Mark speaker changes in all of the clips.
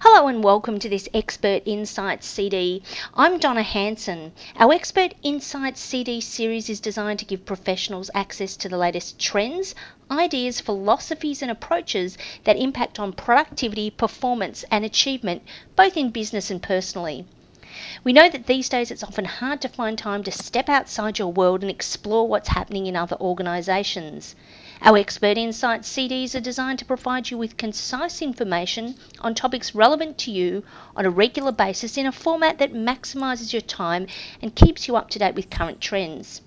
Speaker 1: Hello and welcome to this Expert Insights CD. I'm Donna Hanson. Our Expert Insights CD series is designed to give professionals access to the latest trends, ideas, philosophies, and approaches that impact on productivity, performance, and achievement, both in business and personally. We know that these days it's often hard to find time to step outside your world and explore what's happening in other organisations. Our Expert Insights CDs are designed to provide you with concise information on topics relevant to you on a regular basis in a format that maximises your time and keeps you up to date with current trends.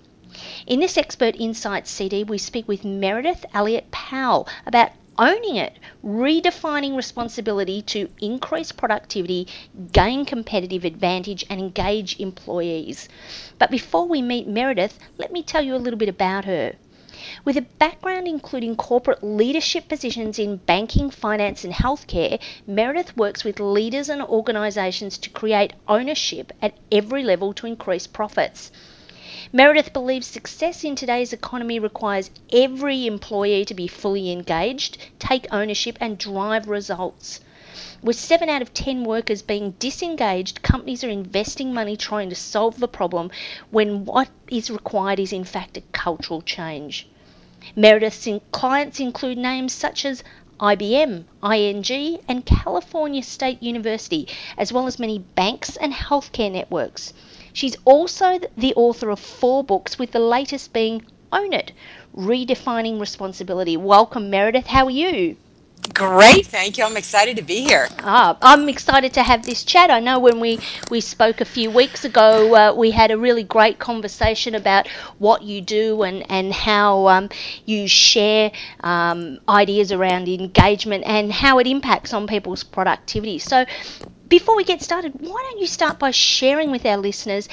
Speaker 1: In this Expert Insights CD, we speak with Meredith Elliott Powell about owning it, redefining responsibility to increase productivity, gain competitive advantage, and engage employees. But before we meet Meredith, let me tell you a little bit about her. With a background including corporate leadership positions in banking, finance, and healthcare, Meredith works with leaders and organisations to create ownership at every level to increase profits. Meredith believes success in today's economy requires every employee to be fully engaged, take ownership, and drive results. With 7 out of 10 workers being disengaged, companies are investing money trying to solve the problem when what is required is in fact a cultural change. Meredith's clients include names such as IBM, ING, and California State University, as well as many banks and healthcare networks. She's also the author of four books, with the latest being Own It Redefining Responsibility. Welcome, Meredith. How are you?
Speaker 2: Great, thank you. I'm excited to be here.
Speaker 1: Ah, I'm excited to have this chat. I know when we, we spoke a few weeks ago, uh, we had a really great conversation about what you do and, and how um, you share um, ideas around engagement and how it impacts on people's productivity. So, before we get started, why don't you start by sharing with our listeners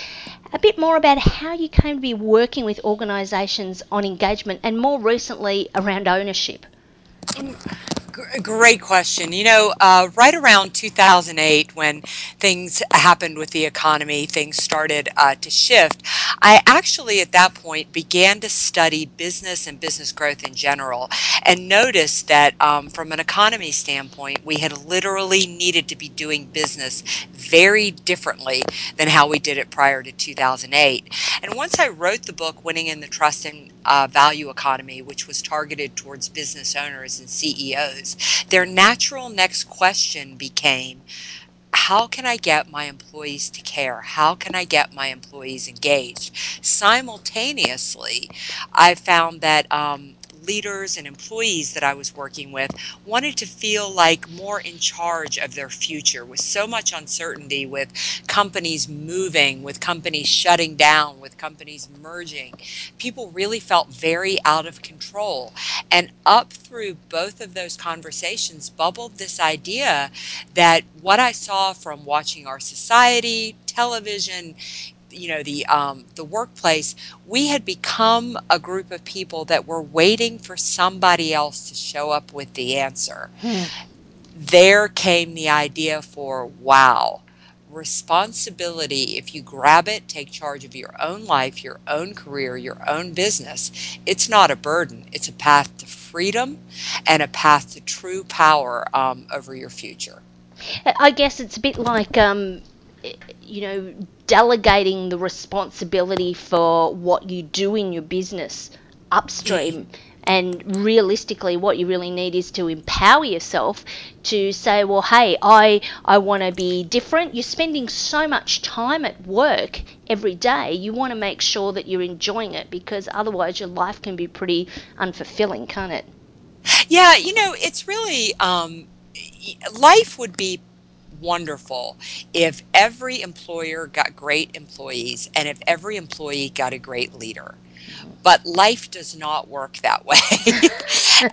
Speaker 1: a bit more about how you came to be working with organisations on engagement and more recently around ownership?
Speaker 2: Great question. You know, uh, right around 2008, when things happened with the economy, things started uh, to shift. I actually, at that point, began to study business and business growth in general and noticed that um, from an economy standpoint, we had literally needed to be doing business very differently than how we did it prior to 2008. And once I wrote the book, Winning in the Trust and uh, Value Economy, which was targeted towards business owners and CEOs, their natural next question became, how can I get my employees to care? How can I get my employees engaged? Simultaneously, I found that um, leaders and employees that I was working with wanted to feel like more in charge of their future with so much uncertainty with companies moving, with companies shutting down, with companies merging. People really felt very out of control. And up through both of those conversations bubbled this idea that what I saw from watching our society, television, you know the um, the workplace, we had become a group of people that were waiting for somebody else to show up with the answer. Hmm. There came the idea for wow, responsibility. If you grab it, take charge of your own life, your own career, your own business. It's not a burden. It's a path to freedom and a path to true power um, over your future.
Speaker 1: I guess it's a bit like um, you know, delegating the responsibility for what you do in your business upstream. And realistically, what you really need is to empower yourself to say, well, hey, I, I want to be different. You're spending so much time at work every day. You want to make sure that you're enjoying it because otherwise your life can be pretty unfulfilling, can't it?
Speaker 2: Yeah, you know, it's really, um, life would be wonderful. If every employer got great employees and if every employee got a great leader. But life does not work that way.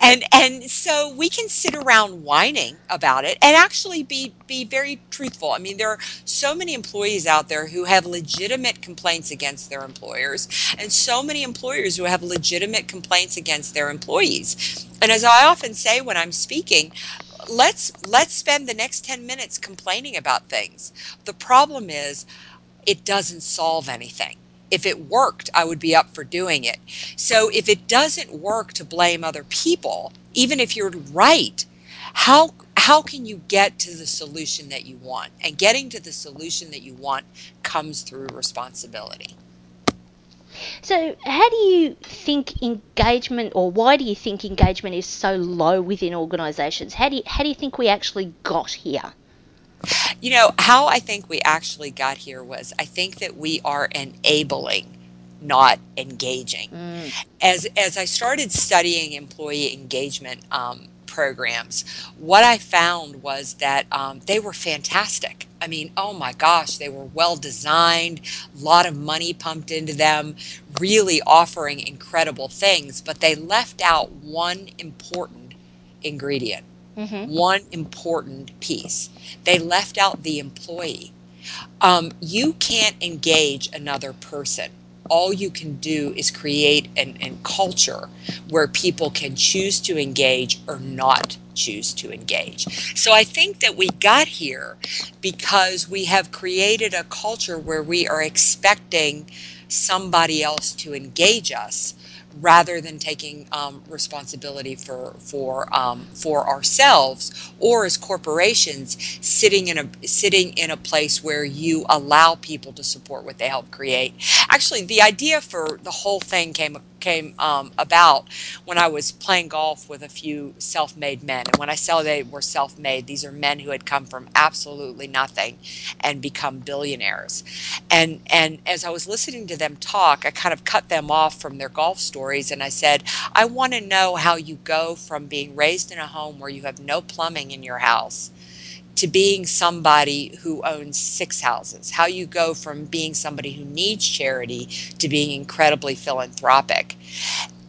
Speaker 2: And and so we can sit around whining about it and actually be be very truthful. I mean there are so many employees out there who have legitimate complaints against their employers and so many employers who have legitimate complaints against their employees. And as i often say when i'm speaking let's let's spend the next 10 minutes complaining about things. The problem is it doesn't solve anything. if it worked, I would be up for doing it. So if it doesn't work to blame other people, even if you're right, how how can you get to the solution that you want? And getting to the solution that you want comes through responsibility.
Speaker 1: So, how do you think engagement, or why do you think engagement is so low within organisations? How do you, how do you think we actually got here?
Speaker 2: You know, how I think we actually got here was I think that we are enabling, not engaging. Mm. As as I started studying employee engagement um, programs, what I found was that um, they were fantastic. I mean, oh my gosh, they were well designed, a lot of money pumped into them, really offering incredible things, but they left out one important ingredient mm-hmm. one important piece. They left out the employee. Um, you can't engage another person. All you can do is create an, an culture where people can choose to engage or not choose to engage. So I think that we got here because we have created a culture where we are expecting somebody else to engage us rather than taking um, responsibility for for um, for ourselves or as corporations sitting in a sitting in a place where you allow people to support what they help create. Actually, the idea for the whole thing came came um, about when I was playing golf with a few self-made men. And when I say they were self-made, these are men who had come from absolutely nothing and become billionaires. And and as I was listening to them talk, I kind of cut them off from their golf stories and I said, I want to know how you go from being raised in a home where you have no plumbing in your house to being somebody who owns six houses, how you go from being somebody who needs charity to being incredibly philanthropic.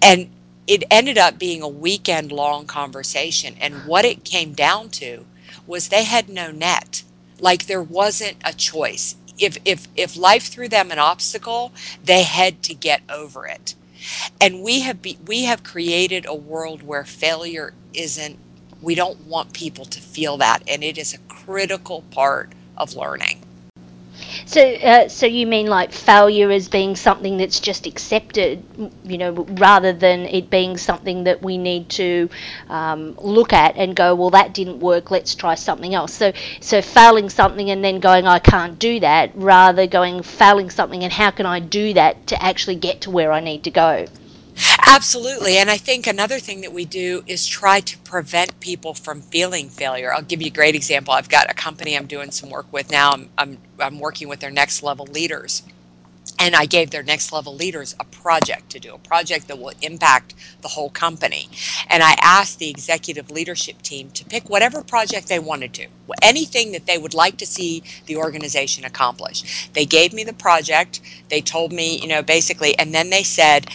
Speaker 2: And it ended up being a weekend long conversation. And what it came down to was they had no net. Like there wasn't a choice. If, if, if life threw them an obstacle, they had to get over it. And we have be, we have created a world where failure isn't we don't want people to feel that, and it is a critical part of learning.
Speaker 1: So, uh, so you mean like failure as being something that's just accepted, you know, rather than it being something that we need to um, look at and go, well, that didn't work. Let's try something else. So, so failing something and then going, I can't do that, rather going failing something and how can I do that to actually get to where I need to go.
Speaker 2: Absolutely. And I think another thing that we do is try to prevent people from feeling failure. I'll give you a great example. I've got a company I'm doing some work with now. I'm, I'm, I'm working with their next level leaders. And I gave their next level leaders a project to do, a project that will impact the whole company. And I asked the executive leadership team to pick whatever project they wanted to, anything that they would like to see the organization accomplish. They gave me the project. They told me, you know, basically, and then they said,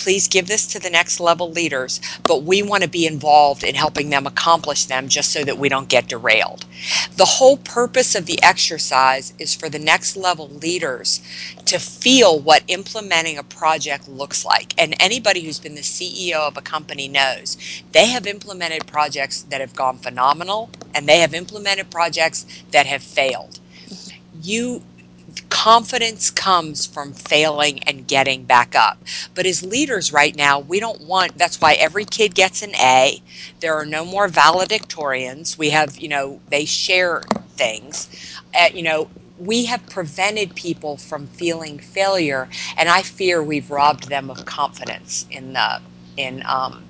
Speaker 2: please give this to the next level leaders, but we want to be involved in helping them accomplish them just so that we don't get derailed. The whole purpose of the exercise is for the next level leaders to feel what implementing a project looks like. And anybody who's been the CEO of a company knows they have implemented projects that have gone phenomenal and they have implemented projects that have failed. Mm-hmm. You confidence comes from failing and getting back up. But as leaders right now, we don't want that's why every kid gets an A. There are no more valedictorians. We have, you know, they share things. Uh, you know, we have prevented people from feeling failure, and I fear we've robbed them of confidence in the in um,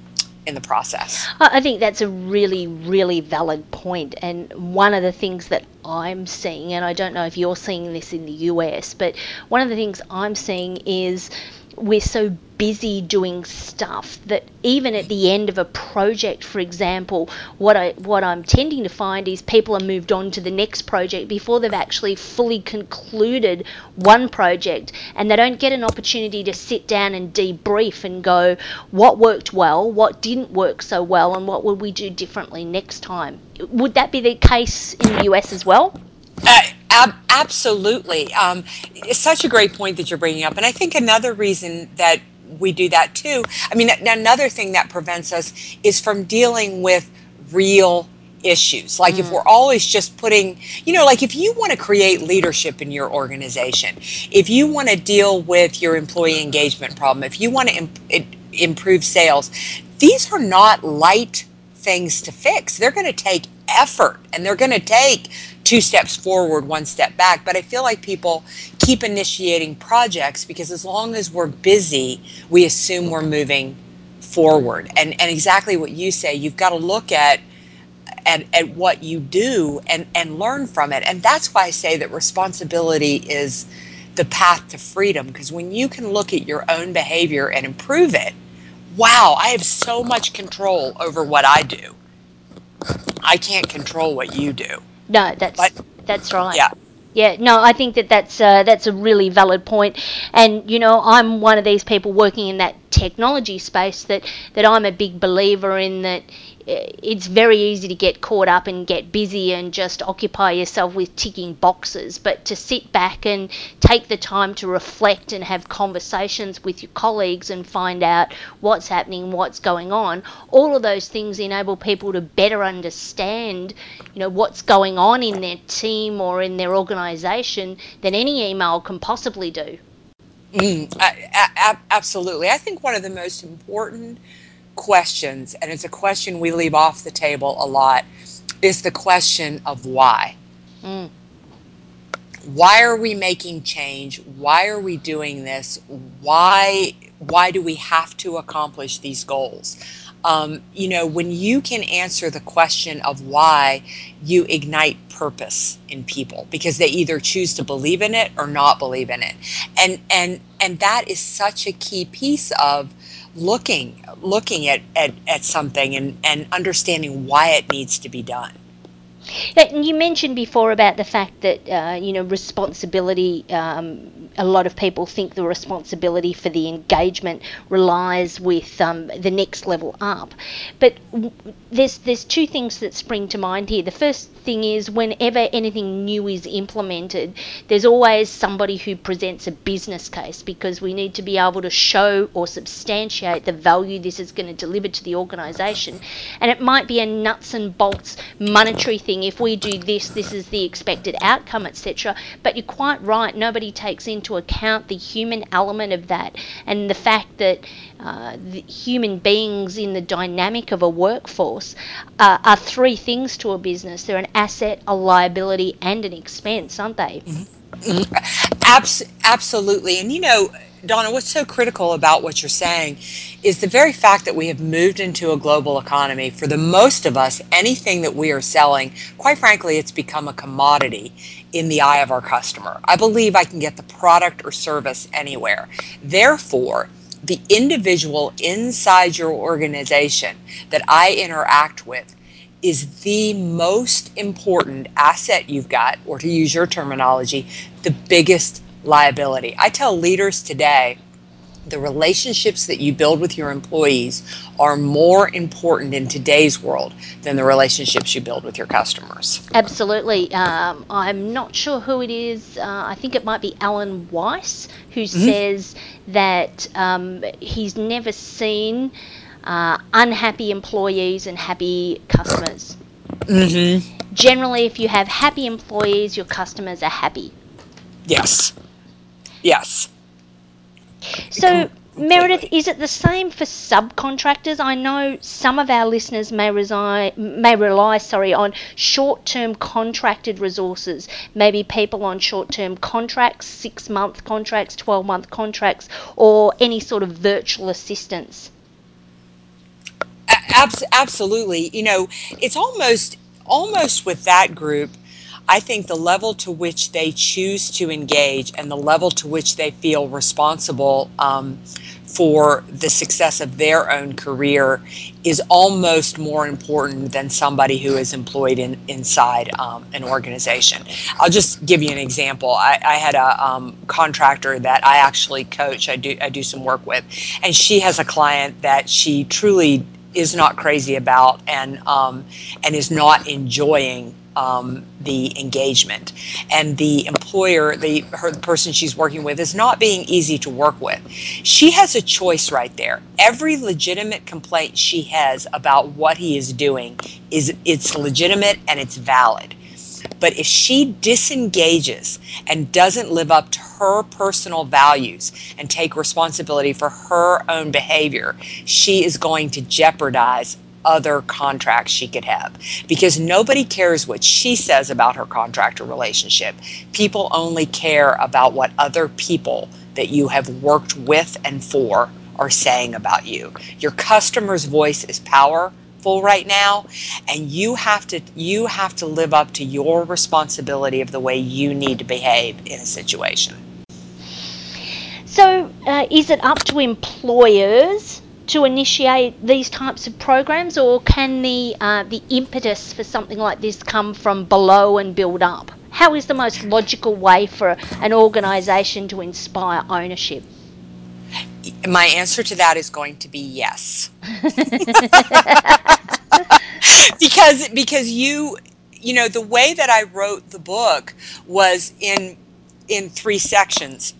Speaker 2: in the process.
Speaker 1: I think that's a really, really valid point. And one of the things that I'm seeing, and I don't know if you're seeing this in the US, but one of the things I'm seeing is we're so busy doing stuff that even at the end of a project for example what I what I'm tending to find is people are moved on to the next project before they've actually fully concluded one project and they don't get an opportunity to sit down and debrief and go what worked well what didn't work so well and what would we do differently next time? Would that be the case in the US as well?
Speaker 2: Uh, ab- absolutely. Um, it's such a great point that you're bringing up. And I think another reason that we do that too, I mean, another thing that prevents us is from dealing with real issues. Like mm. if we're always just putting, you know, like if you want to create leadership in your organization, if you want to deal with your employee engagement problem, if you want to imp- improve sales, these are not light things to fix. They're going to take effort and they're going to take two steps forward, one step back. But I feel like people keep initiating projects because as long as we're busy, we assume we're moving forward. And and exactly what you say, you've got to look at at, at what you do and, and learn from it. And that's why I say that responsibility is the path to freedom. Because when you can look at your own behavior and improve it, wow, I have so much control over what I do. I can't control what you do.
Speaker 1: No, that's but, that's right. Yeah. Yeah, no, I think that that's uh, that's a really valid point, and you know, I'm one of these people working in that technology space that that I'm a big believer in that it's very easy to get caught up and get busy and just occupy yourself with ticking boxes. But to sit back and take the time to reflect and have conversations with your colleagues and find out what's happening, what's going on, all of those things enable people to better understand, you know, what's going on in their team or in their organisation than any email can possibly do.
Speaker 2: Mm, I, I, absolutely. I think one of the most important questions, and it's a question we leave off the table a lot, is the question of why. Mm. Why are we making change? Why are we doing this? Why why do we have to accomplish these goals? Um, you know, when you can answer the question of why, you ignite purpose in people because they either choose to believe in it or not believe in it, and and and that is such a key piece of looking looking at, at, at something and, and understanding why it needs to be done.
Speaker 1: You mentioned before about the fact that uh, you know responsibility. Um, a lot of people think the responsibility for the engagement relies with um, the next level up, but there's there's two things that spring to mind here. The first thing is whenever anything new is implemented, there's always somebody who presents a business case because we need to be able to show or substantiate the value this is going to deliver to the organisation. And it might be a nuts and bolts monetary thing. If we do this, this is the expected outcome, etc. But you're quite right, nobody takes into account the human element of that and the fact that uh, human beings in the dynamic of a workforce uh, are three things to a business. They're an asset, a liability, and an expense, aren't they?
Speaker 2: Mm-hmm. mm-hmm. Abs- absolutely. And you know, Donna, what's so critical about what you're saying is the very fact that we have moved into a global economy. For the most of us, anything that we are selling, quite frankly, it's become a commodity in the eye of our customer. I believe I can get the product or service anywhere. Therefore, the individual inside your organization that I interact with is the most important asset you've got, or to use your terminology, the biggest liability. I tell leaders today the relationships that you build with your employees are more important in today's world than the relationships you build with your customers.
Speaker 1: Absolutely. Um, I'm not sure who it is. Uh, I think it might be Alan Weiss who mm-hmm. says that um, he's never seen uh, unhappy employees and happy customers. Mm-hmm. Generally, if you have happy employees, your customers are happy.
Speaker 2: Yes. Yes.
Speaker 1: So, Meredith, is it the same for subcontractors? I know some of our listeners may reside, may rely, sorry, on short-term contracted resources. Maybe people on short-term contracts, six-month contracts, twelve-month contracts, or any sort of virtual assistance.
Speaker 2: absolutely. You know, it's almost almost with that group I think the level to which they choose to engage and the level to which they feel responsible um, for the success of their own career is almost more important than somebody who is employed in, inside um, an organization. I'll just give you an example. I, I had a um, contractor that I actually coach. I do I do some work with, and she has a client that she truly is not crazy about and um, and is not enjoying um, the engagement, and the employer, the her the person she's working with, is not being easy to work with. She has a choice right there. Every legitimate complaint she has about what he is doing is it's legitimate and it's valid. But if she disengages and doesn't live up to her personal values and take responsibility for her own behavior, she is going to jeopardize other contracts she could have because nobody cares what she says about her contractor relationship. People only care about what other people that you have worked with and for are saying about you. Your customer's voice is powerful right now and you have to you have to live up to your responsibility of the way you need to behave in a situation.
Speaker 1: So, uh, is it up to employers to initiate these types of programs, or can the uh, the impetus for something like this come from below and build up? How is the most logical way for an organisation to inspire ownership?
Speaker 2: My answer to that is going to be yes. because because you you know the way that I wrote the book was in in three sections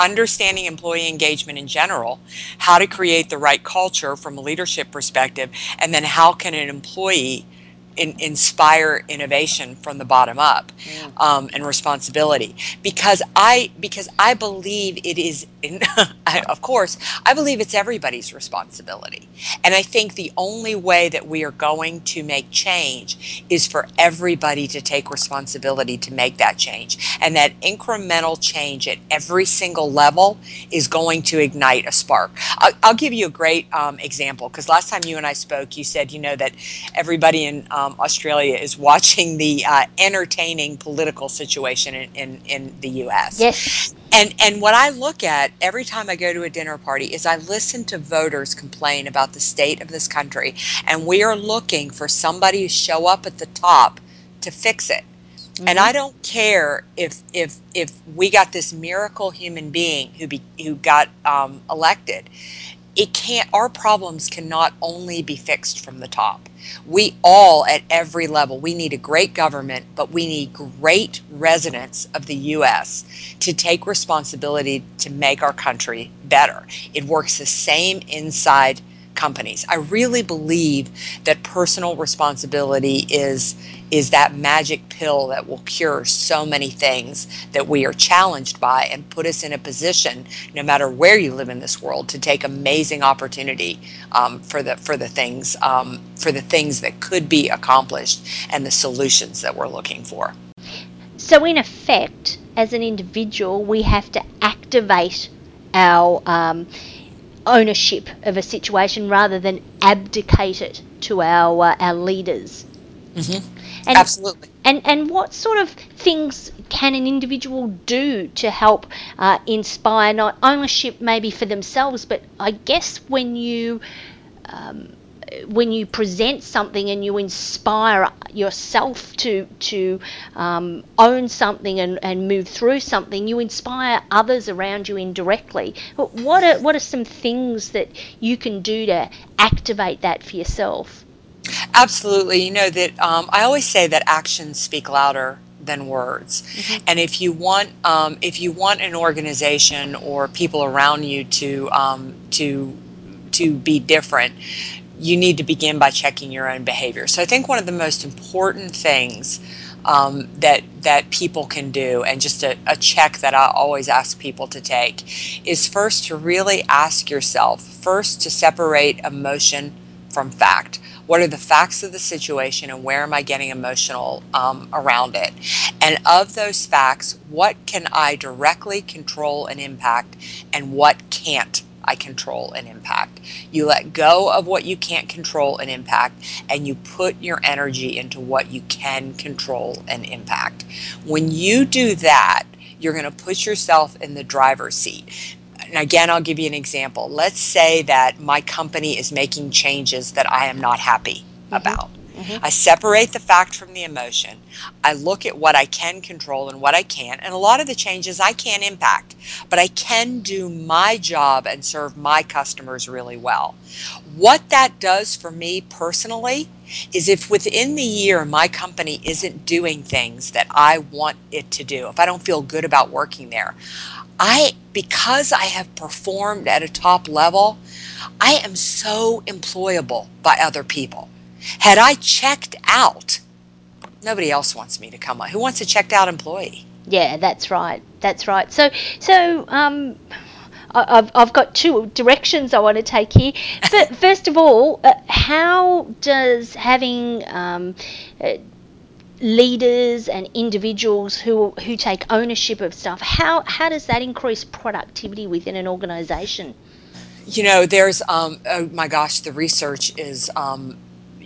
Speaker 2: understanding employee engagement in general, how to create the right culture from a leadership perspective, and then how can an employee in, inspire innovation from the bottom up mm. um, and responsibility because I because I believe it is in, I, of course I believe it's everybody's responsibility and I think the only way that we are going to make change is for everybody to take responsibility to make that change and that incremental change at every single level is going to ignite a spark I'll, I'll give you a great um, example because last time you and I spoke you said you know that everybody in um, Australia is watching the uh, entertaining political situation in, in, in the U.S.
Speaker 1: Yes.
Speaker 2: And and what I look at every time I go to a dinner party is I listen to voters complain about the state of this country, and we are looking for somebody to show up at the top to fix it. Mm-hmm. And I don't care if if if we got this miracle human being who be who got um, elected. It can't. Our problems cannot only be fixed from the top we all at every level we need a great government but we need great residents of the US to take responsibility to make our country better. It works the same inside companies. I really believe that personal responsibility is is that magic pill that will cure so many things that we are challenged by and put us in a position, no matter where you live in this world, to take amazing opportunity um, for the for the things um, for the things that could be accomplished and the solutions that we're looking for.
Speaker 1: So, in effect, as an individual, we have to activate our um, ownership of a situation rather than abdicate it to our uh, our leaders.
Speaker 2: Mm-hmm. And, Absolutely.
Speaker 1: And and what sort of things can an individual do to help uh, inspire not ownership maybe for themselves, but I guess when you um, when you present something and you inspire yourself to to um, own something and, and move through something, you inspire others around you indirectly. What are what are some things that you can do to activate that for yourself?
Speaker 2: Absolutely. You know that um, I always say that actions speak louder than words. Mm-hmm. And if you want, um, if you want an organization or people around you to um, to to be different, you need to begin by checking your own behavior. So I think one of the most important things um, that that people can do, and just a, a check that I always ask people to take, is first to really ask yourself first to separate emotion from fact. What are the facts of the situation, and where am I getting emotional um, around it? And of those facts, what can I directly control and impact, and what can't I control and impact. You let go of what you can't control and impact, and you put your energy into what you can control and impact. When you do that, you're going to put yourself in the driver's seat. And again, I'll give you an example. Let's say that my company is making changes that I am not happy mm-hmm. about. Mm-hmm. I separate the fact from the emotion. I look at what I can control and what I can't. And a lot of the changes I can't impact, but I can do my job and serve my customers really well. What that does for me personally is if within the year my company isn't doing things that I want it to do, if I don't feel good about working there, I, because I have performed at a top level, I am so employable by other people. Had I checked out, nobody else wants me to come on. Who wants a checked out employee?
Speaker 1: Yeah, that's right. That's right. So, so um, I've, I've got two directions I want to take here. But first of all, uh, how does having um, uh, leaders and individuals who who take ownership of stuff how how does that increase productivity within an organization
Speaker 2: you know there's um oh my gosh the research is um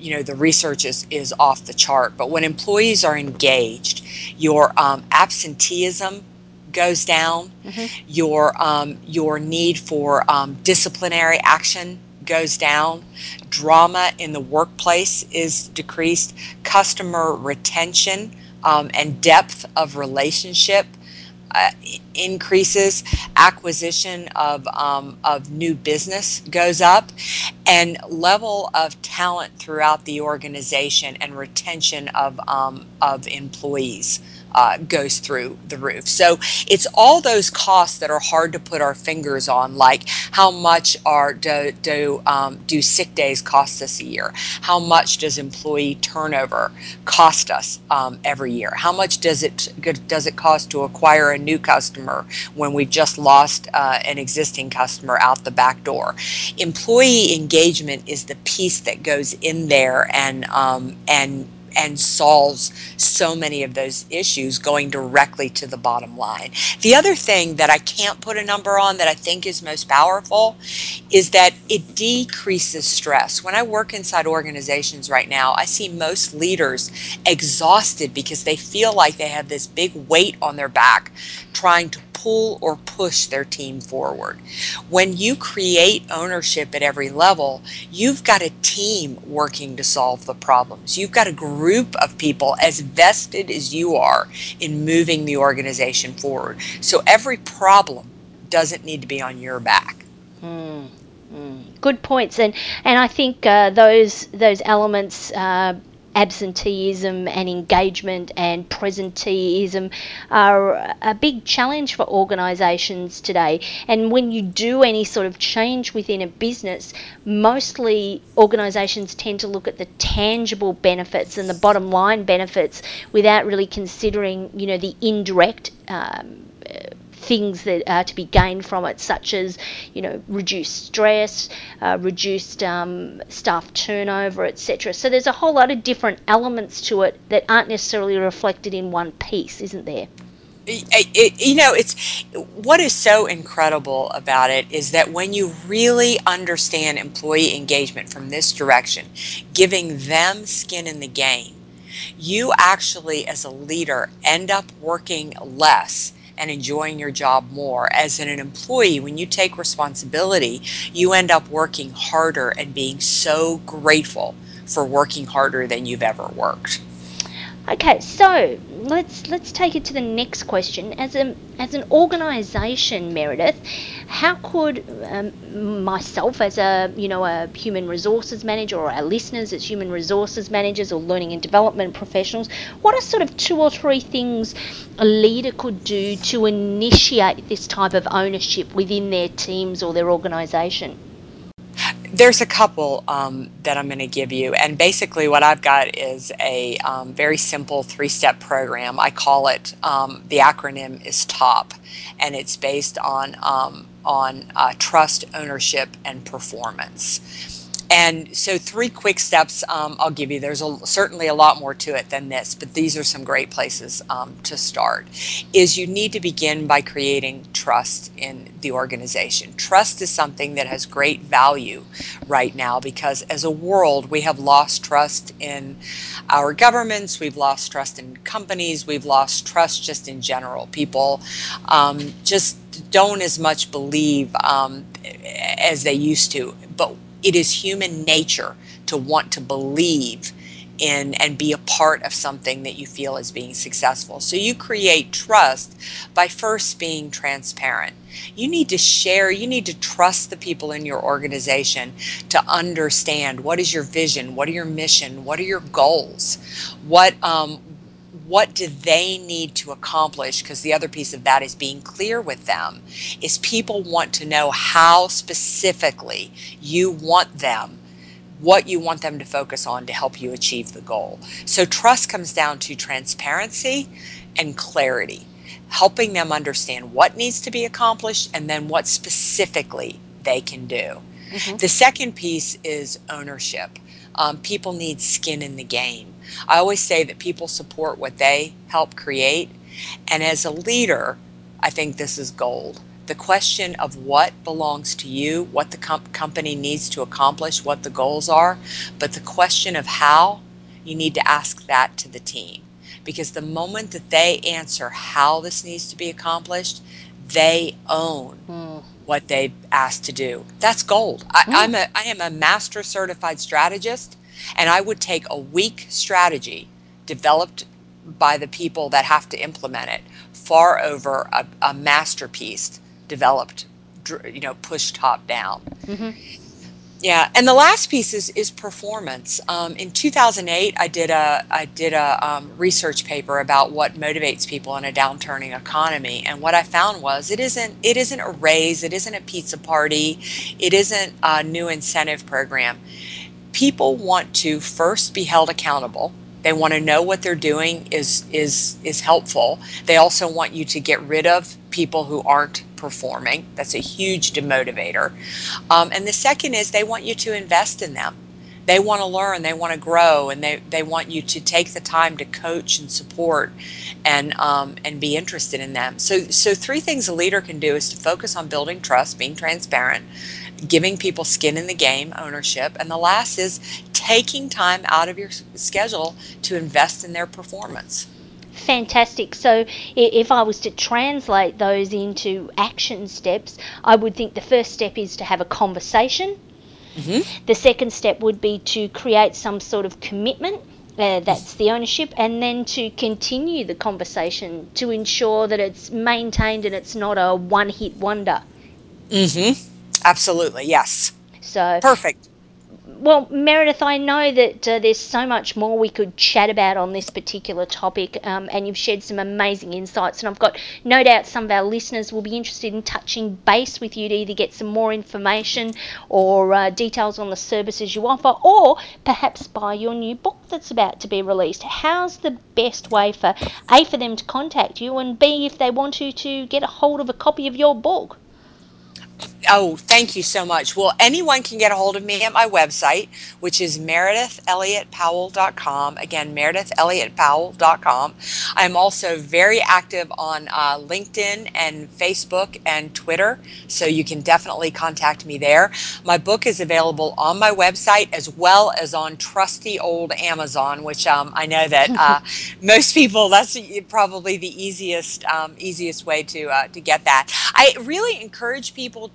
Speaker 2: you know the research is is off the chart but when employees are engaged your um, absenteeism goes down. Mm-hmm. your um, your need for um, disciplinary action goes down. Drama in the workplace is decreased. Customer retention um, and depth of relationship uh, increases, acquisition of, um, of new business goes up, and level of talent throughout the organization and retention of, um, of employees uh, goes through the roof. So it's all those costs that are hard to put our fingers on, like how much are do do um, do sick days cost us a year? How much does employee turnover cost us um, every year? How much does it does it cost to acquire a new customer when we've just lost uh, an existing customer out the back door? Employee engagement is the piece that goes in there and um, and and solves so many of those issues going directly to the bottom line. The other thing that I can't put a number on that I think is most powerful is that it decreases stress. When I work inside organizations right now, I see most leaders exhausted because they feel like they have this big weight on their back trying to pull or push their team forward. When you create ownership at every level, you've got a team working to solve the problems. You've got a group of people as vested as you are in moving the organization forward. So every problem doesn't need to be on your back.
Speaker 1: Mm, Good points, and and I think uh, those those elements. Uh, absenteeism and engagement and presenteeism are a big challenge for organisations today. And when you do any sort of change within a business, mostly organisations tend to look at the tangible benefits and the bottom line benefits without really considering, you know, the indirect. Um, things that are to be gained from it, such as you know reduced stress, uh, reduced um, staff turnover, etc. So there's a whole lot of different elements to it that aren't necessarily reflected in one piece, isn't there?
Speaker 2: It, it, you know, it's what is so incredible about it is that when you really understand employee engagement from this direction, giving them skin in the game, you actually, as a leader, end up working less and enjoying your job more. As an employee, when you take responsibility, you end up working harder and being so grateful for working harder than you've ever worked.
Speaker 1: Okay, so let's let's take it to the next question. As a as an organisation, Meredith, how could um, myself, as a you know a human resources manager, or our listeners as human resources managers or learning and development professionals, what are sort of two or three things a leader could do to initiate this type of ownership within their teams or their organisation?
Speaker 2: There's a couple um, that I'm going to give you, and basically what I've got is a um, very simple three-step program. I call it um, the acronym is TOP, and it's based on um, on uh, trust, ownership, and performance. And so, three quick steps um, I'll give you. There's a, certainly a lot more to it than this, but these are some great places um, to start. Is you need to begin by creating trust in the organization. Trust is something that has great value right now because, as a world, we have lost trust in our governments, we've lost trust in companies, we've lost trust just in general. People um, just don't as much believe um, as they used to. But it is human nature to want to believe in and be a part of something that you feel is being successful. So you create trust by first being transparent. You need to share, you need to trust the people in your organization to understand what is your vision, what are your mission, what are your goals, what um, what do they need to accomplish because the other piece of that is being clear with them is people want to know how specifically you want them what you want them to focus on to help you achieve the goal. So trust comes down to transparency and clarity, helping them understand what needs to be accomplished and then what specifically they can do. Mm-hmm. The second piece is ownership. Um, people need skin in the game. I always say that people support what they help create. And as a leader, I think this is gold the question of what belongs to you, what the com- company needs to accomplish, what the goals are, but the question of how, you need to ask that to the team. Because the moment that they answer how this needs to be accomplished, they own mm. What they've asked to do. That's gold. I, mm. I'm a, I am a master certified strategist, and I would take a weak strategy developed by the people that have to implement it far over a, a masterpiece developed, you know, pushed top down. Mm-hmm. Yeah, and the last piece is is performance. Um, in 2008, I did a I did a um, research paper about what motivates people in a downturning economy, and what I found was it isn't it isn't a raise, it isn't a pizza party, it isn't a new incentive program. People want to first be held accountable. They want to know what they're doing is is is helpful. They also want you to get rid of people who aren't performing. That's a huge demotivator. Um, and the second is they want you to invest in them. They want to learn, they want to grow, and they, they want you to take the time to coach and support and um, and be interested in them. So so three things a leader can do is to focus on building trust, being transparent, giving people skin in the game, ownership, and the last is taking time out of your schedule to invest in their performance.
Speaker 1: Fantastic. So, if I was to translate those into action steps, I would think the first step is to have a conversation. Mm-hmm. The second step would be to create some sort of commitment. Uh, that's the ownership, and then to continue the conversation to ensure that it's maintained and it's not a one hit wonder.
Speaker 2: Mm hmm. Absolutely, yes.
Speaker 1: So
Speaker 2: perfect
Speaker 1: well, Meredith, I know that uh, there's so much more we could chat about on this particular topic, um, and you've shared some amazing insights. And I've got no doubt some of our listeners will be interested in touching base with you to either get some more information or uh, details on the services you offer, or perhaps buy your new book that's about to be released. How's the best way for A, for them to contact you, and B, if they want to, to get a hold of a copy of your book?
Speaker 2: Oh, thank you so much. Well, anyone can get a hold of me at my website, which is meredithelliottpowell.com. Again, meredithelliottpowell.com. I'm also very active on uh, LinkedIn and Facebook and Twitter, so you can definitely contact me there. My book is available on my website as well as on trusty old Amazon, which um, I know that uh, most people that's probably the easiest um, easiest way to uh, to get that. I really encourage people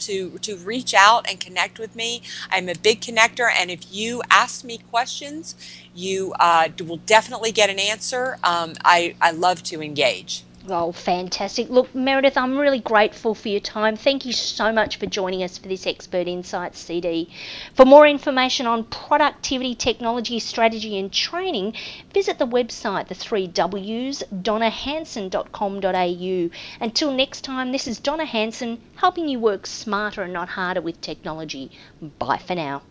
Speaker 2: to reach out and connect with me. I'm a big connector, and if you ask me questions, you uh, will definitely get an answer. Um, I I love to engage.
Speaker 1: Oh, fantastic. Look, Meredith, I'm really grateful for your time. Thank you so much for joining us for this Expert Insights CD. For more information on productivity, technology, strategy, and training, visit the website, the three W's, donnahanson.com.au. Until next time, this is Donna Hanson helping you work smarter and not harder with technology. Bye for now.